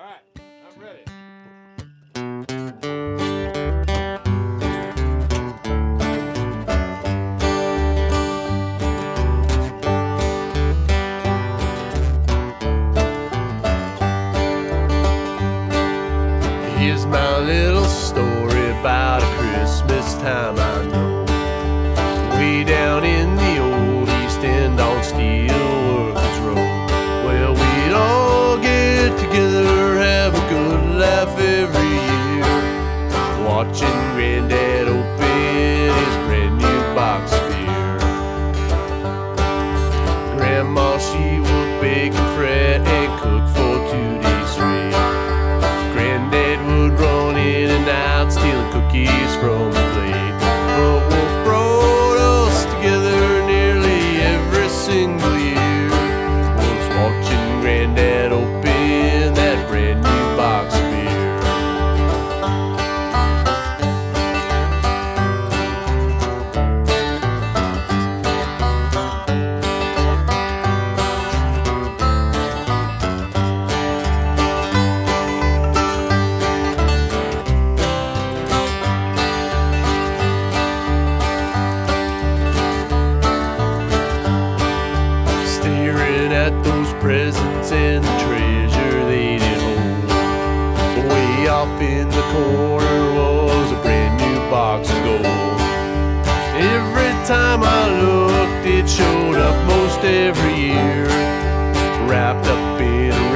All right, I'm ready. Here's my little story about a Christmas time I know. Way down in the old East End on Steelworkers Road. Well, we'd all get together, Granddad open his brand new box of beer. Grandma, she would bake and fret and cook for two days straight. Granddad would run in and out, stealing cookies presents and the treasure they did hold. Way off in the corner was a brand new box of gold. Every time I looked, it showed up most every year. Wrapped up in